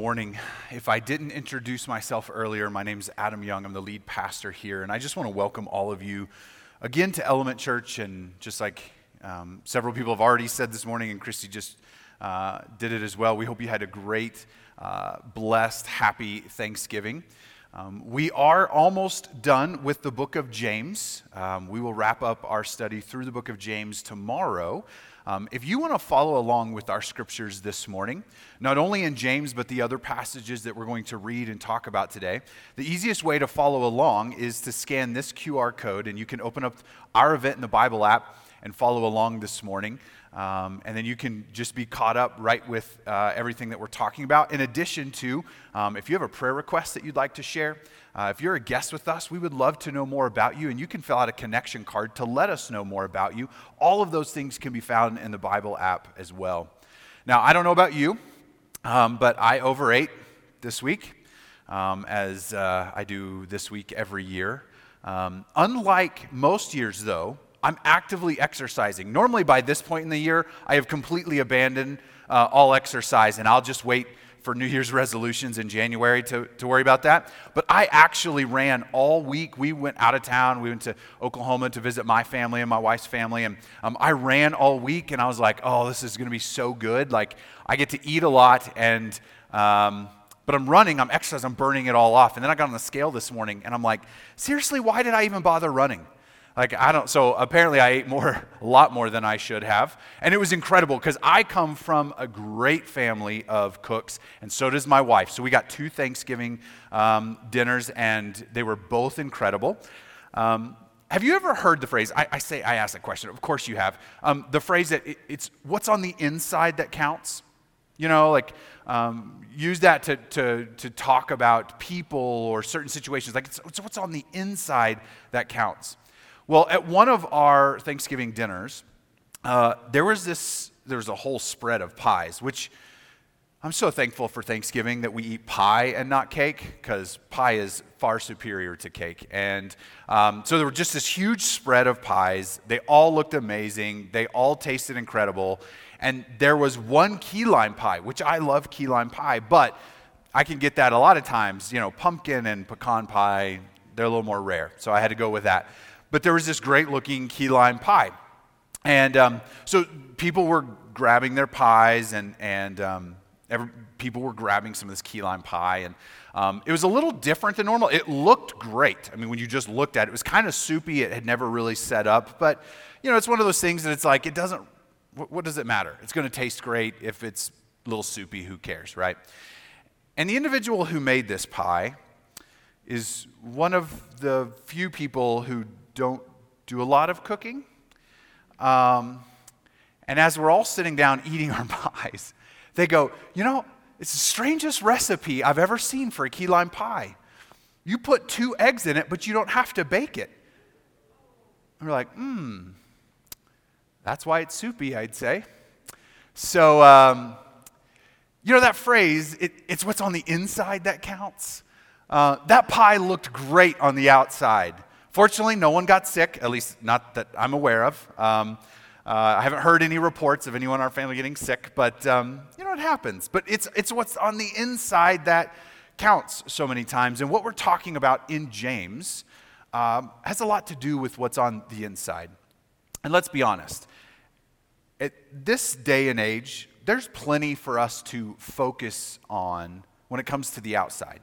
Morning. If I didn't introduce myself earlier, my name is Adam Young. I'm the lead pastor here, and I just want to welcome all of you again to Element Church. And just like um, several people have already said this morning, and Christy just uh, did it as well, we hope you had a great, uh, blessed, happy Thanksgiving. Um, we are almost done with the book of James. Um, we will wrap up our study through the book of James tomorrow. Um, if you want to follow along with our scriptures this morning, not only in James, but the other passages that we're going to read and talk about today, the easiest way to follow along is to scan this QR code, and you can open up our event in the Bible app and follow along this morning. Um, and then you can just be caught up right with uh, everything that we're talking about. In addition to, um, if you have a prayer request that you'd like to share, uh, if you're a guest with us, we would love to know more about you, and you can fill out a connection card to let us know more about you. All of those things can be found in the Bible app as well. Now, I don't know about you, um, but I overate this week, um, as uh, I do this week every year. Um, unlike most years, though, I'm actively exercising. Normally, by this point in the year, I have completely abandoned uh, all exercise and I'll just wait for New Year's resolutions in January to, to worry about that. But I actually ran all week. We went out of town. We went to Oklahoma to visit my family and my wife's family. And um, I ran all week and I was like, oh, this is going to be so good. Like, I get to eat a lot and. Um, but I'm running, I'm exercising, I'm burning it all off. And then I got on the scale this morning and I'm like, seriously, why did I even bother running? Like, I don't, so apparently I ate more, a lot more than I should have. And it was incredible because I come from a great family of cooks, and so does my wife. So we got two Thanksgiving um, dinners, and they were both incredible. Um, have you ever heard the phrase? I, I, say, I ask that question. Of course you have. Um, the phrase that it, it's what's on the inside that counts. You know, like um, use that to, to, to talk about people or certain situations. Like it's, it's what's on the inside that counts. Well, at one of our Thanksgiving dinners, uh, there was this, there was a whole spread of pies, which I'm so thankful for Thanksgiving that we eat pie and not cake, because pie is far superior to cake. And um, so there were just this huge spread of pies. They all looked amazing, they all tasted incredible. And there was one key lime pie, which I love key lime pie, but I can get that a lot of times. You know, pumpkin and pecan pie, they're a little more rare. So I had to go with that but there was this great looking key lime pie. And um, so people were grabbing their pies, and, and um, every, people were grabbing some of this key lime pie. And um, it was a little different than normal. It looked great. I mean, when you just looked at it, it was kind of soupy. It had never really set up. But, you know, it's one of those things that it's like, it doesn't, what, what does it matter? It's going to taste great. If it's a little soupy, who cares, right? And the individual who made this pie is one of the few people who don't do a lot of cooking. Um, and as we're all sitting down eating our pies, they go, You know, it's the strangest recipe I've ever seen for a key lime pie. You put two eggs in it, but you don't have to bake it. And we're like, Hmm, that's why it's soupy, I'd say. So, um, you know that phrase, it, it's what's on the inside that counts. Uh, that pie looked great on the outside. Fortunately, no one got sick, at least not that I'm aware of. Um, uh, I haven't heard any reports of anyone in our family getting sick, but um, you know, it happens. But it's, it's what's on the inside that counts so many times. And what we're talking about in James um, has a lot to do with what's on the inside. And let's be honest, at this day and age, there's plenty for us to focus on when it comes to the outside.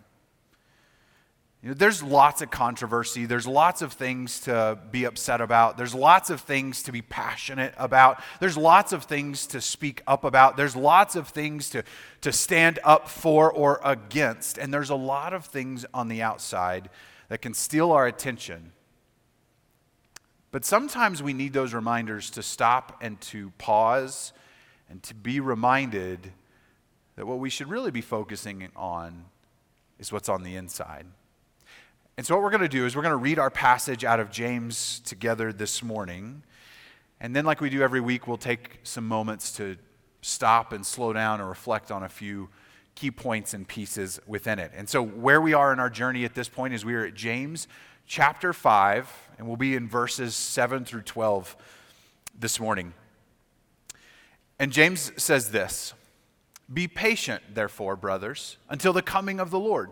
You know, there's lots of controversy. There's lots of things to be upset about. There's lots of things to be passionate about. There's lots of things to speak up about. There's lots of things to, to stand up for or against. And there's a lot of things on the outside that can steal our attention. But sometimes we need those reminders to stop and to pause and to be reminded that what we should really be focusing on is what's on the inside. And so, what we're going to do is we're going to read our passage out of James together this morning. And then, like we do every week, we'll take some moments to stop and slow down and reflect on a few key points and pieces within it. And so, where we are in our journey at this point is we are at James chapter 5, and we'll be in verses 7 through 12 this morning. And James says this Be patient, therefore, brothers, until the coming of the Lord.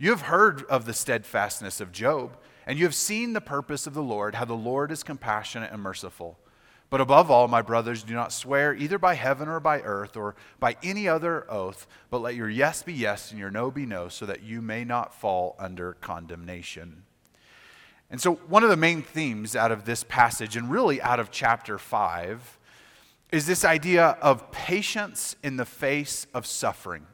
You have heard of the steadfastness of Job, and you have seen the purpose of the Lord, how the Lord is compassionate and merciful. But above all, my brothers, do not swear either by heaven or by earth or by any other oath, but let your yes be yes and your no be no, so that you may not fall under condemnation. And so, one of the main themes out of this passage, and really out of chapter 5, is this idea of patience in the face of suffering.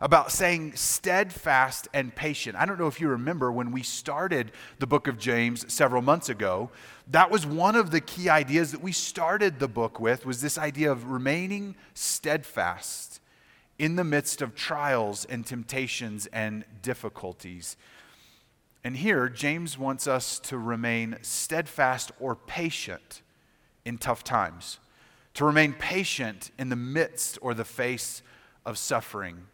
About saying steadfast and patient. I don't know if you remember when we started the book of James several months ago, that was one of the key ideas that we started the book with was this idea of remaining steadfast in the midst of trials and temptations and difficulties. And here, James wants us to remain steadfast or patient in tough times to remain patient in the midst or the face of suffering.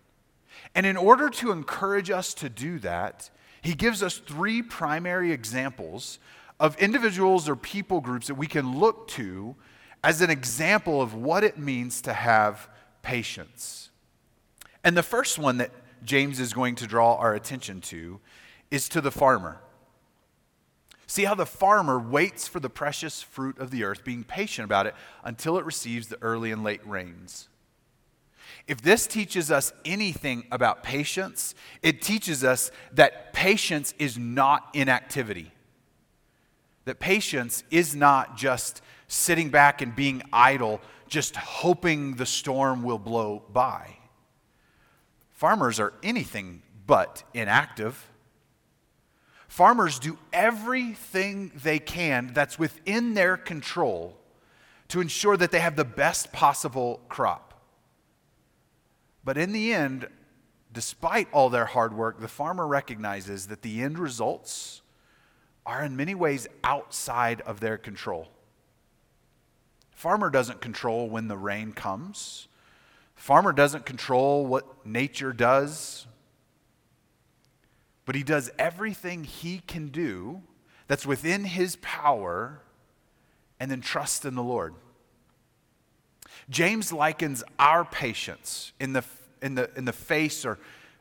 And in order to encourage us to do that, he gives us three primary examples of individuals or people groups that we can look to as an example of what it means to have patience. And the first one that James is going to draw our attention to is to the farmer. See how the farmer waits for the precious fruit of the earth, being patient about it until it receives the early and late rains. If this teaches us anything about patience, it teaches us that patience is not inactivity. That patience is not just sitting back and being idle, just hoping the storm will blow by. Farmers are anything but inactive. Farmers do everything they can that's within their control to ensure that they have the best possible crop. But in the end, despite all their hard work, the farmer recognizes that the end results are in many ways outside of their control. Farmer doesn't control when the rain comes. Farmer doesn't control what nature does but he does everything he can do that's within his power and then trust in the Lord. James likens our patience in the, in the, in the face or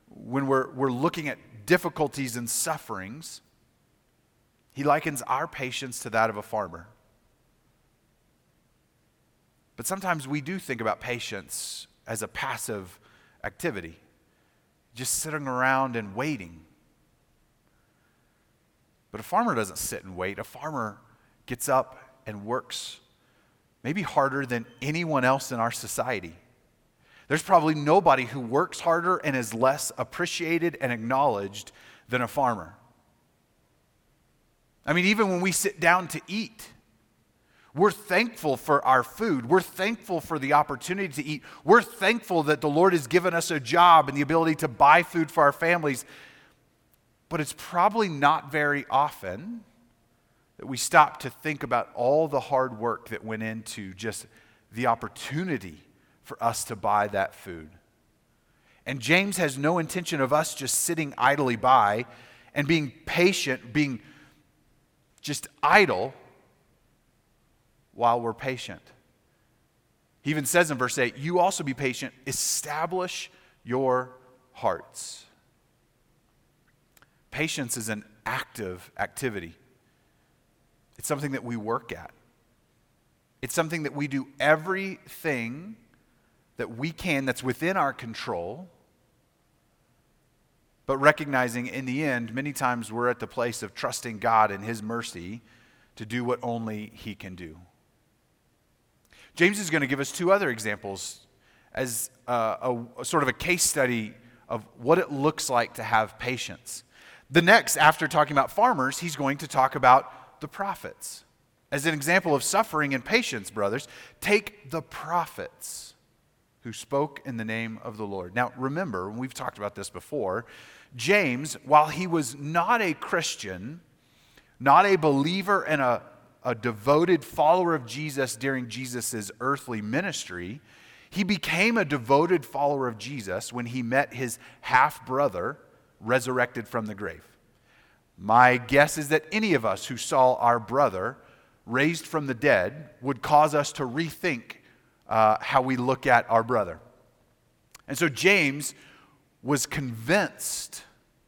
when we're, we're looking at difficulties and sufferings, he likens our patience to that of a farmer. But sometimes we do think about patience as a passive activity, just sitting around and waiting. But a farmer doesn't sit and wait. A farmer gets up and works maybe harder than anyone else in our society. There's probably nobody who works harder and is less appreciated and acknowledged than a farmer. I mean, even when we sit down to eat, we're thankful for our food. We're thankful for the opportunity to eat. We're thankful that the Lord has given us a job and the ability to buy food for our families. But it's probably not very often we stop to think about all the hard work that went into just the opportunity for us to buy that food. And James has no intention of us just sitting idly by and being patient, being just idle while we're patient. He even says in verse 8, You also be patient, establish your hearts. Patience is an active activity, it's something that we work at. It's something that we do everything that we can that's within our control, but recognizing in the end, many times we're at the place of trusting God and His mercy to do what only He can do. James is going to give us two other examples as uh, a, a, sort of a case study of what it looks like to have patience. The next, after talking about farmers, he's going to talk about the prophets. As an example of suffering and patience, brothers, take the prophets who spoke in the name of the Lord. Now, remember, we've talked about this before, James, while he was not a Christian, not a believer and a, a devoted follower of Jesus during Jesus' earthly ministry, he became a devoted follower of Jesus when he met his half brother resurrected from the grave. My guess is that any of us who saw our brother raised from the dead would cause us to rethink uh, how we look at our brother. And so James was convinced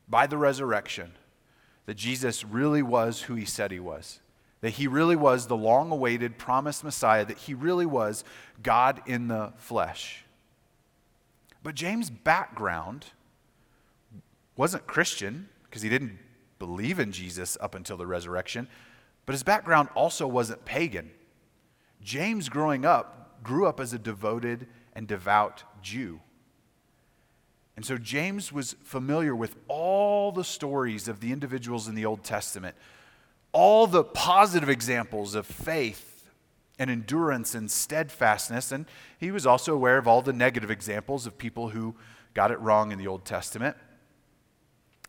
by the resurrection that Jesus really was who he said he was, that he really was the long awaited promised Messiah, that he really was God in the flesh. But James' background wasn't Christian because he didn't believe in Jesus up until the resurrection, but his background also wasn't pagan. James, growing up, grew up as a devoted and devout Jew. And so James was familiar with all the stories of the individuals in the Old Testament, all the positive examples of faith and endurance and steadfastness. And he was also aware of all the negative examples of people who got it wrong in the Old Testament.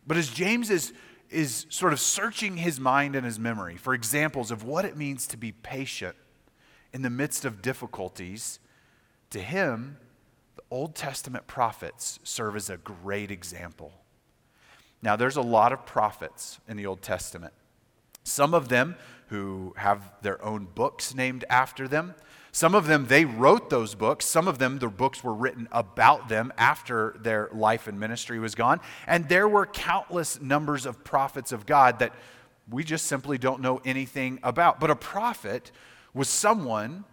But as James is, is sort of searching his mind and his memory for examples of what it means to be patient in the midst of difficulties, to him, the Old Testament prophets serve as a great example. Now, there's a lot of prophets in the Old Testament. Some of them who have their own books named after them. Some of them, they wrote those books. Some of them, their books were written about them after their life and ministry was gone. And there were countless numbers of prophets of God that we just simply don't know anything about. But a prophet was someone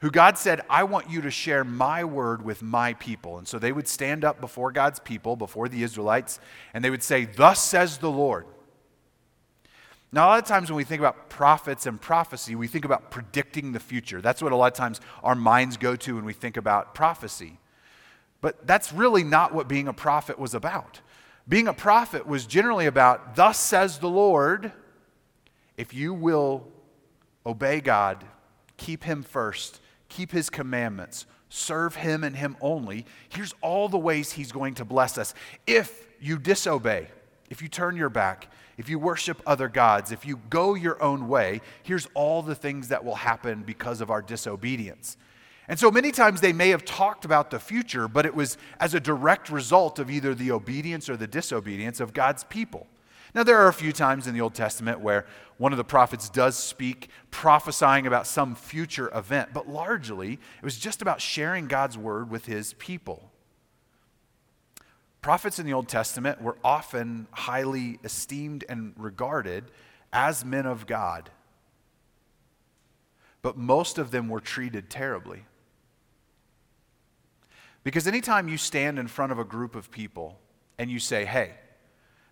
who God said, I want you to share my word with my people. And so they would stand up before God's people, before the Israelites, and they would say, Thus says the Lord. Now, a lot of times when we think about prophets and prophecy, we think about predicting the future. That's what a lot of times our minds go to when we think about prophecy. But that's really not what being a prophet was about. Being a prophet was generally about, Thus says the Lord, if you will obey God, keep Him first, keep his commandments, serve him and him only, here's all the ways he's going to bless us. If you disobey, if you turn your back, if you worship other gods, if you go your own way, here's all the things that will happen because of our disobedience. And so many times they may have talked about the future, but it was as a direct result of either the obedience or the disobedience of God's people. Now, there are a few times in the Old Testament where one of the prophets does speak prophesying about some future event, but largely it was just about sharing God's word with his people. Prophets in the Old Testament were often highly esteemed and regarded as men of God, but most of them were treated terribly. Because anytime you stand in front of a group of people and you say, hey,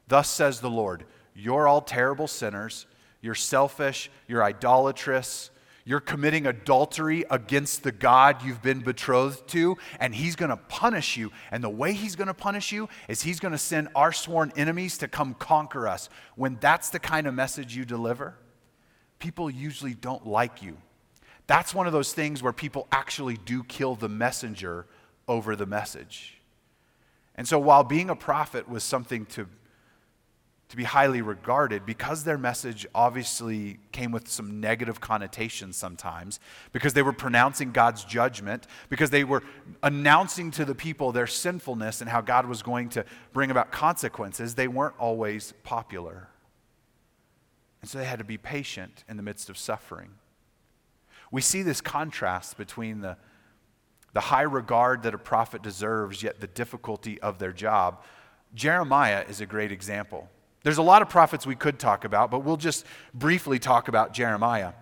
Thus says the Lord, you're all terrible sinners. You're selfish. You're idolatrous. You're committing adultery against the God you've been betrothed to, and He's going to punish you. And the way He's going to punish you is He's going to send our sworn enemies to come conquer us. When that's the kind of message you deliver, people usually don't like you. That's one of those things where people actually do kill the messenger over the message. And so, while being a prophet was something to to be highly regarded because their message obviously came with some negative connotations sometimes, because they were pronouncing God's judgment, because they were announcing to the people their sinfulness and how God was going to bring about consequences, they weren't always popular. And so they had to be patient in the midst of suffering. We see this contrast between the, the high regard that a prophet deserves, yet the difficulty of their job. Jeremiah is a great example. There's a lot of prophets we could talk about, but we'll just briefly talk about Jeremiah.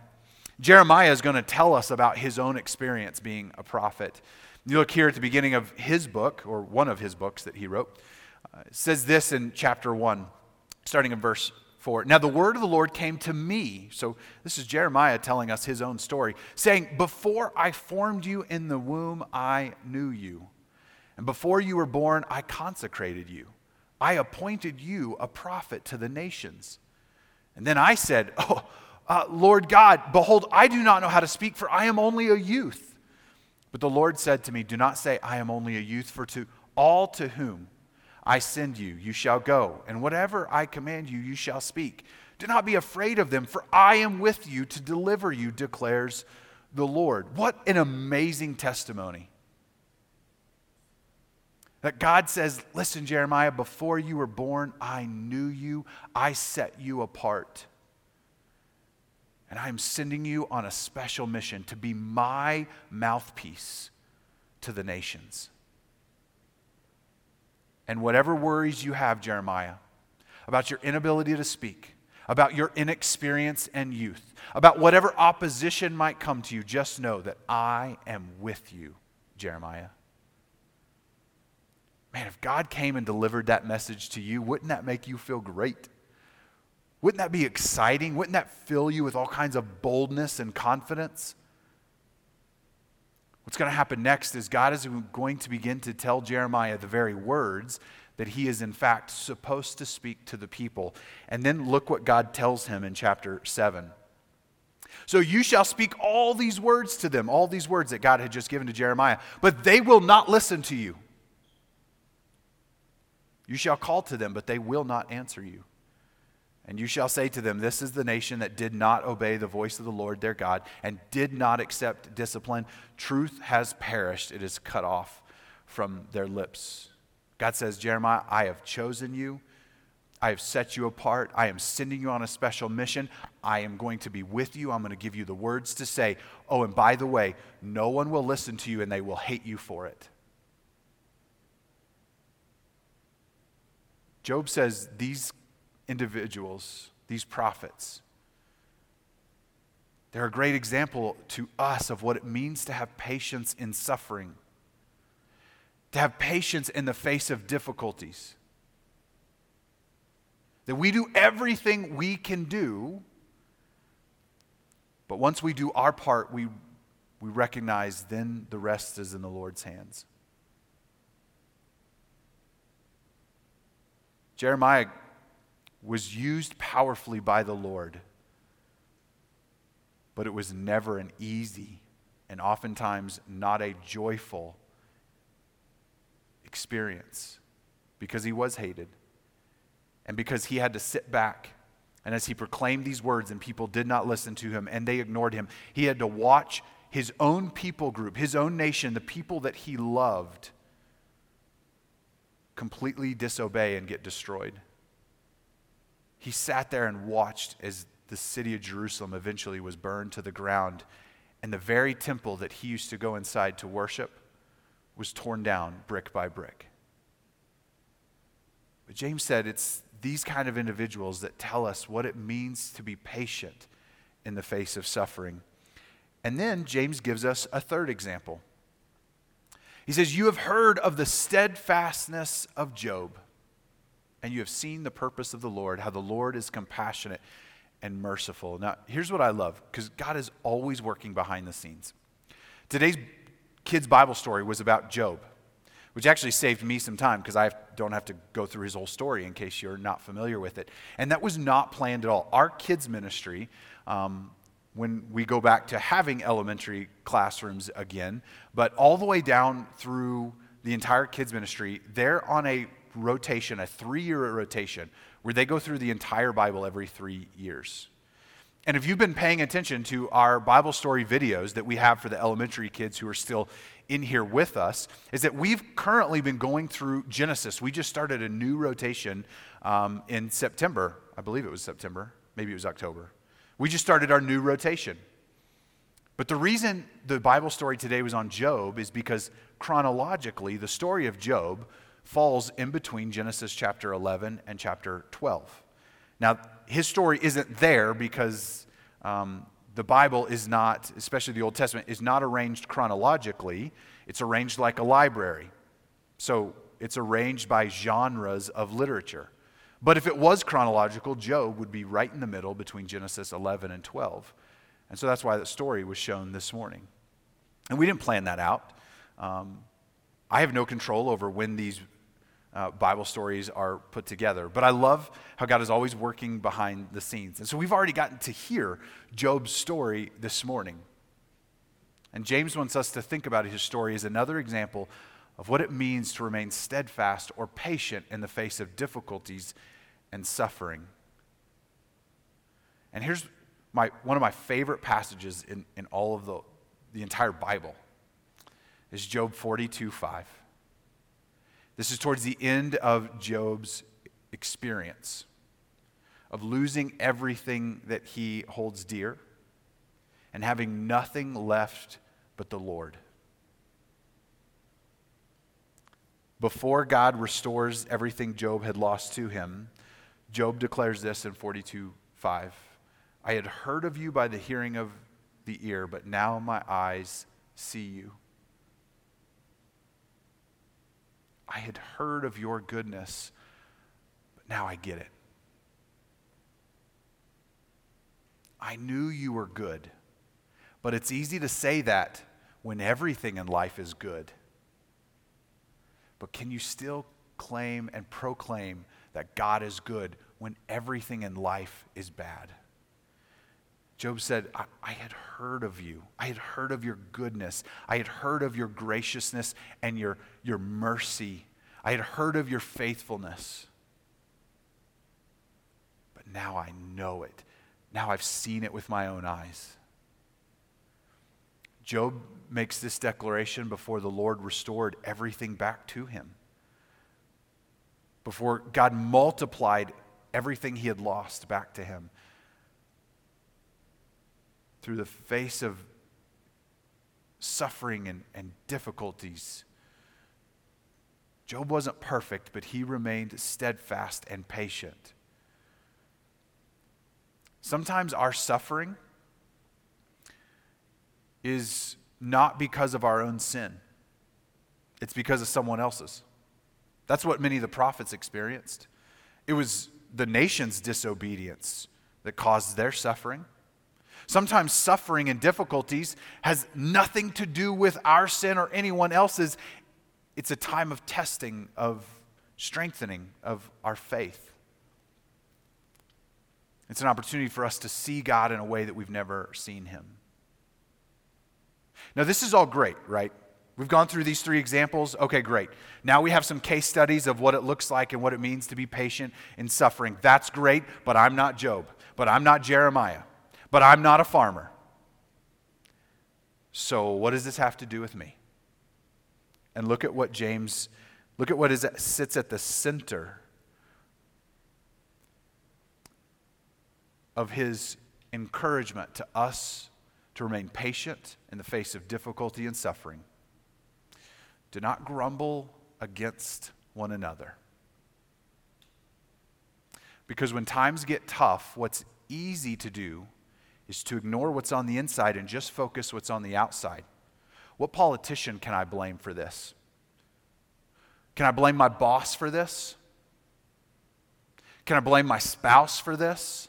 Jeremiah is going to tell us about his own experience being a prophet. You look here at the beginning of his book, or one of his books that he wrote. Uh, says this in chapter 1, starting in verse 4. Now the word of the Lord came to me. So this is Jeremiah telling us his own story, saying, Before I formed you in the womb, I knew you. And before you were born, I consecrated you. I appointed you a prophet to the nations. And then I said, Oh, uh, Lord God, behold, I do not know how to speak, for I am only a youth. But the Lord said to me, Do not say, I am only a youth, for to all to whom I send you, you shall go, and whatever I command you, you shall speak. Do not be afraid of them, for I am with you to deliver you, declares the Lord. What an amazing testimony. That God says, Listen, Jeremiah, before you were born, I knew you, I set you apart. And I'm sending you on a special mission to be my mouthpiece to the nations. And whatever worries you have, Jeremiah, about your inability to speak, about your inexperience and youth, about whatever opposition might come to you, just know that I am with you, Jeremiah. Man, if God came and delivered that message to you, wouldn't that make you feel great? Wouldn't that be exciting? Wouldn't that fill you with all kinds of boldness and confidence? What's going to happen next is God is going to begin to tell Jeremiah the very words that he is, in fact, supposed to speak to the people. And then look what God tells him in chapter 7. So you shall speak all these words to them, all these words that God had just given to Jeremiah, but they will not listen to you. You shall call to them, but they will not answer you. And you shall say to them, This is the nation that did not obey the voice of the Lord their God and did not accept discipline. Truth has perished, it is cut off from their lips. God says, Jeremiah, I have chosen you. I have set you apart. I am sending you on a special mission. I am going to be with you. I'm going to give you the words to say. Oh, and by the way, no one will listen to you and they will hate you for it. Job says these individuals, these prophets. They're a great example to us of what it means to have patience in suffering, to have patience in the face of difficulties. That we do everything we can do, but once we do our part, we, we recognize then the rest is in the Lord's hands. Jeremiah was used powerfully by the Lord, but it was never an easy and oftentimes not a joyful experience because he was hated and because he had to sit back. And as he proclaimed these words and people did not listen to him and they ignored him, he had to watch his own people group, his own nation, the people that he loved, completely disobey and get destroyed. He sat there and watched as the city of Jerusalem eventually was burned to the ground, and the very temple that he used to go inside to worship was torn down brick by brick. But James said it's these kind of individuals that tell us what it means to be patient in the face of suffering. And then James gives us a third example. He says, You have heard of the steadfastness of Job and you have seen the purpose of the Lord, how the Lord is compassionate and merciful. Now, here's what I love because God is always working behind the scenes. Today's kids' Bible story was about Job, which actually saved me some time because I don't have to go through his whole story in case you're not familiar with it. And that was not planned at all. Our kids' ministry, um, when we go back to having elementary classrooms again, but all the way down through the entire kids' ministry, they're on a rotation, a three year rotation, where they go through the entire Bible every three years. And if you've been paying attention to our Bible story videos that we have for the elementary kids who are still in here with us, is that we've currently been going through Genesis. We just started a new rotation um, in September. I believe it was September. Maybe it was October. We just started our new rotation. But the reason the Bible story today was on Job is because chronologically, the story of Job falls in between Genesis chapter 11 and chapter 12. Now, his story isn't there because um, the Bible is not, especially the Old Testament, is not arranged chronologically. It's arranged like a library. So it's arranged by genres of literature. But if it was chronological, Job would be right in the middle between Genesis 11 and 12. And so that's why that story was shown this morning. And we didn't plan that out. Um, I have no control over when these uh, Bible stories are put together. But I love how God is always working behind the scenes. And so we've already gotten to hear Job's story this morning. And James wants us to think about his story as another example of what it means to remain steadfast or patient in the face of difficulties and suffering. And here's my, one of my favorite passages in, in all of the, the entire Bible is Job 42 5. This is towards the end of Job's experience of losing everything that he holds dear and having nothing left but the Lord. Before God restores everything Job had lost to him, Job declares this in 42 5. I had heard of you by the hearing of the ear, but now my eyes see you. I had heard of your goodness, but now I get it. I knew you were good, but it's easy to say that when everything in life is good. But can you still claim and proclaim that God is good when everything in life is bad? Job said, I, I, had heard of you. I had heard of your goodness. I had heard of your graciousness and your, your mercy. I had heard of your faithfulness. But now I know it. Now I've seen it with my own eyes. Job makes this declaration before the Lord restored everything back to him. Before God multiplied everything he had lost back to him through the face of suffering and, and difficulties. Job wasn't perfect, but he remained steadfast and patient. Sometimes our suffering is not because of our own sin, it's because of someone else's. That's what many of the prophets experienced. It was the nation's disobedience that caused their suffering. Sometimes suffering and difficulties has nothing to do with our sin or anyone else's. It's a time of testing, of strengthening of our faith. It's an opportunity for us to see God in a way that we've never seen him. Now, this is all great, right? We've gone through these three examples. Okay, great. Now we have some case studies of what it looks like and what it means to be patient in suffering. That's great, but I'm not Job, but I'm not Jeremiah but I'm not a farmer. So, what does this have to do with me? And look at what James, look at what is, sits at the center of his encouragement to us to remain patient in the face of difficulty and suffering. Do not grumble against one another. Because when times get tough, what's easy to do is to ignore what's on the inside and just focus what's on the outside. What politician can I blame for this? Can I blame my boss for this? Can I blame my spouse for this?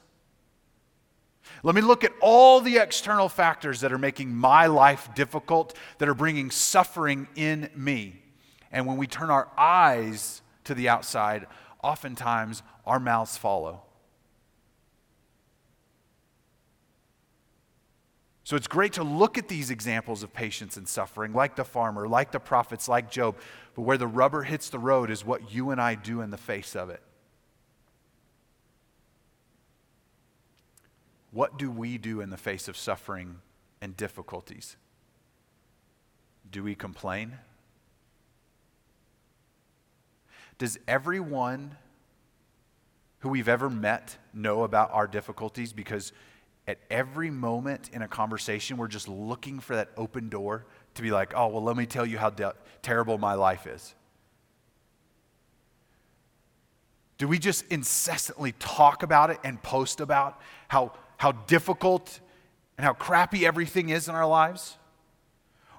Let me look at all the external factors that are making my life difficult, that are bringing suffering in me. And when we turn our eyes to the outside, oftentimes our mouths follow. So it's great to look at these examples of patience and suffering, like the farmer, like the prophets, like Job. But where the rubber hits the road is what you and I do in the face of it. What do we do in the face of suffering and difficulties? Do we complain? Does everyone who we've ever met know about our difficulties because at every moment in a conversation, we're just looking for that open door to be like, oh, well, let me tell you how de- terrible my life is. Do we just incessantly talk about it and post about how, how difficult and how crappy everything is in our lives?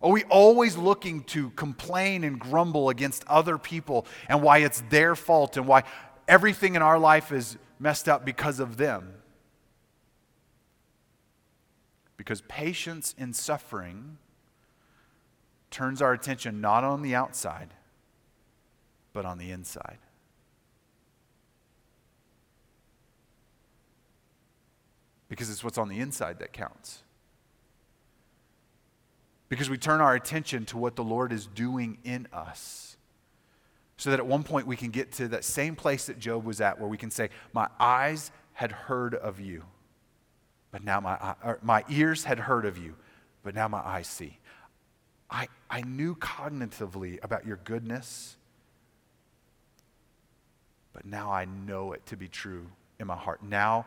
Are we always looking to complain and grumble against other people and why it's their fault and why everything in our life is messed up because of them? Because patience in suffering turns our attention not on the outside, but on the inside. Because it's what's on the inside that counts. because we turn our attention to what the Lord is doing in us. So that at one point we can get to that same place that Job was at, where we can say, My eyes had heard of you, but now my, my ears had heard of you, but now my eyes see. I, I knew cognitively about your goodness, but now I know it to be true in my heart. Now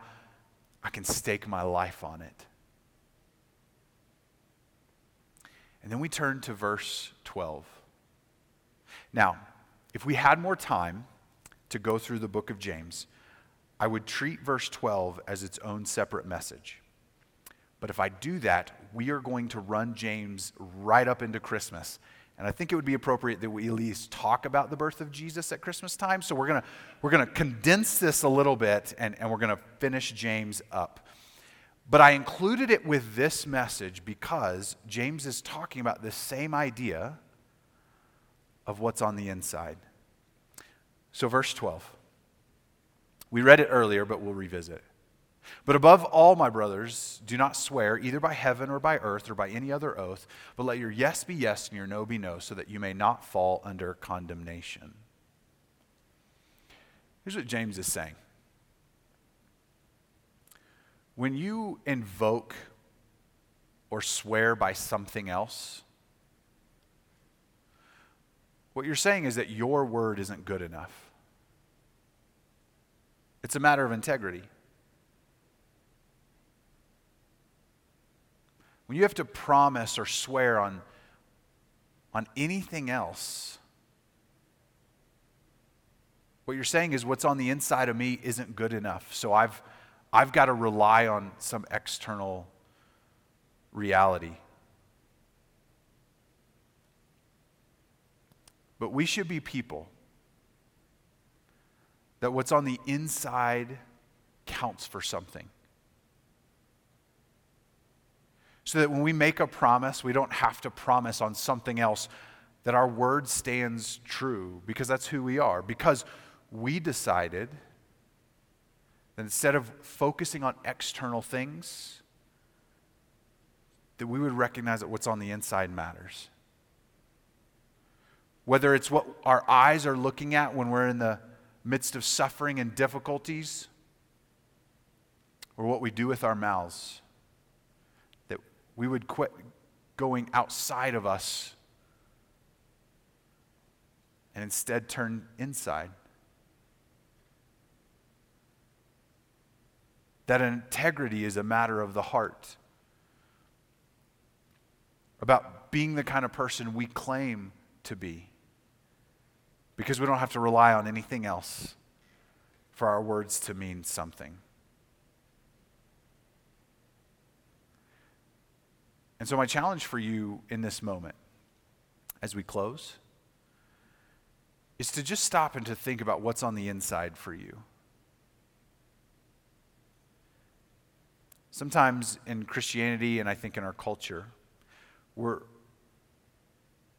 I can stake my life on it. And then we turn to verse 12. Now, if we had more time to go through the book of James, I would treat verse 12 as its own separate message. But if I do that, we are going to run James right up into Christmas. And I think it would be appropriate that we at least talk about the birth of Jesus at Christmas time. So we're going we're to condense this a little bit and, and we're going to finish James up. But I included it with this message because James is talking about the same idea of what's on the inside. So, verse 12. We read it earlier, but we'll revisit. But above all, my brothers, do not swear either by heaven or by earth or by any other oath, but let your yes be yes and your no be no, so that you may not fall under condemnation. Here's what James is saying when you invoke or swear by something else, what you're saying is that your word isn't good enough. It's a matter of integrity. When you have to promise or swear on, on anything else, what you're saying is what's on the inside of me isn't good enough. So I've, I've got to rely on some external reality. But we should be people that what's on the inside counts for something. So that when we make a promise, we don't have to promise on something else, that our word stands true because that's who we are. Because we decided that instead of focusing on external things, that we would recognize that what's on the inside matters. Whether it's what our eyes are looking at when we're in the midst of suffering and difficulties, or what we do with our mouths, we would quit going outside of us and instead turn inside. that integrity is a matter of the heart, about being the kind of person we claim to be, because we don't have to rely on anything else for our words to mean something. And so, my challenge for you in this moment, as we close, is to just stop and to think about what's on the inside for you. Sometimes in Christianity, and I think in our culture, we're,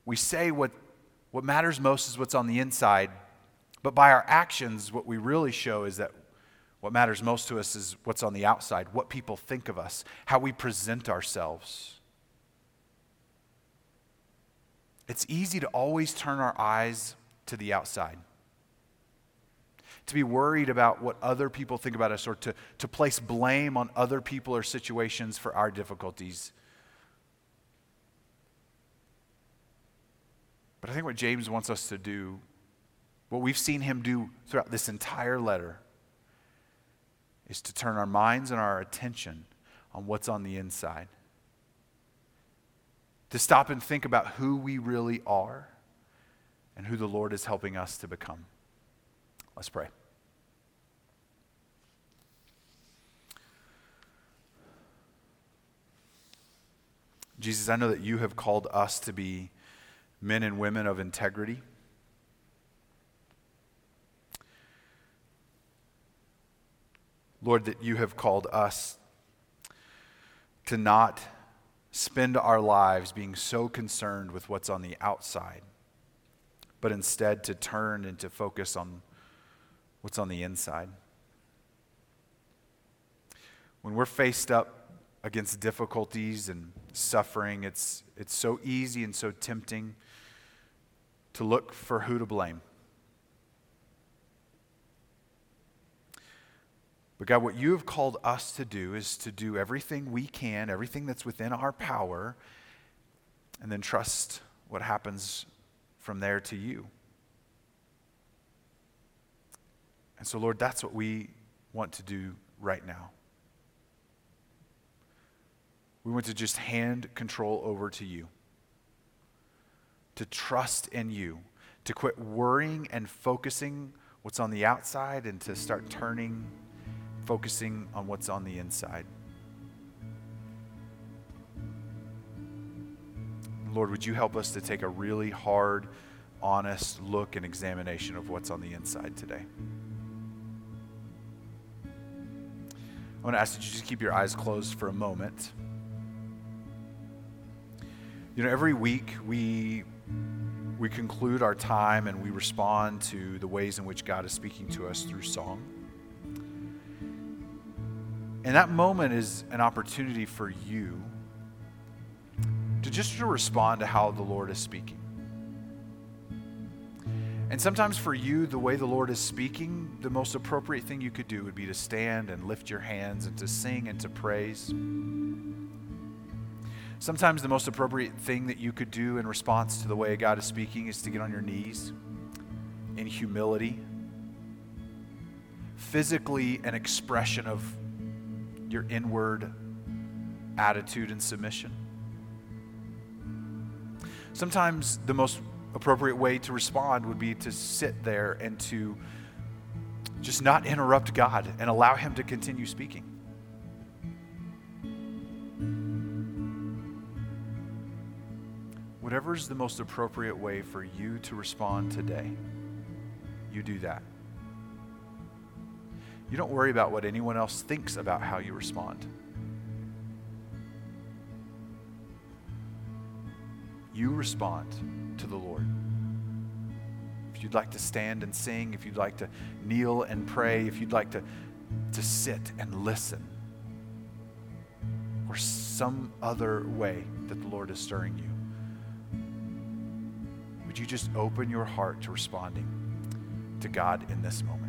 we say what, what matters most is what's on the inside, but by our actions, what we really show is that what matters most to us is what's on the outside, what people think of us, how we present ourselves. It's easy to always turn our eyes to the outside to be worried about what other people think about us or to, to place blame on other people or situations for our difficulties. But I think what James wants us to do, what we've seen him do throughout this entire letter, is to turn our minds and our attention on what's on the inside. To stop and think about who we really are and who the Lord is helping us to become. Let's pray. Jesus, I know that you have called us to be men and women of integrity. Lord, that you have called us to not spend our lives being so concerned with what's on the outside, but instead to turn and to focus on what's on the inside. When we're faced up against difficulties and suffering, it's, it's so easy and so tempting to look for who to blame. But God, what you have called us to do is to do everything we can, everything that's within our power, and then trust what happens from there to you. And so, Lord, that's what we want to do right now. We want to just hand control over to you, to trust in you, to quit worrying and focusing what's on the outside and to start turning focusing on what's on the inside. Lord, would you help us to take a really hard, honest look and examination of what's on the inside today? I want to ask that you just keep your eyes closed for a moment. You know, every week we we conclude our time and we respond to the ways in which God is speaking to us through song. And that moment is an opportunity for you to just to respond to how the Lord is speaking. And sometimes for you, the way the Lord is speaking, the most appropriate thing you could do would be to stand and lift your hands and to sing and to praise. Sometimes the most appropriate thing that you could do in response to the way God is speaking is to get on your knees in humility, physically an expression of your inward attitude and submission. Sometimes the most appropriate way to respond would be to sit there and to just not interrupt God and allow Him to continue speaking. Whatever is the most appropriate way for you to respond today, you do that. You don't worry about what anyone else thinks about how you respond. You respond to the Lord. If you'd like to stand and sing, if you'd like to kneel and pray, if you'd like to, to sit and listen, or some other way that the Lord is stirring you, would you just open your heart to responding to God in this moment?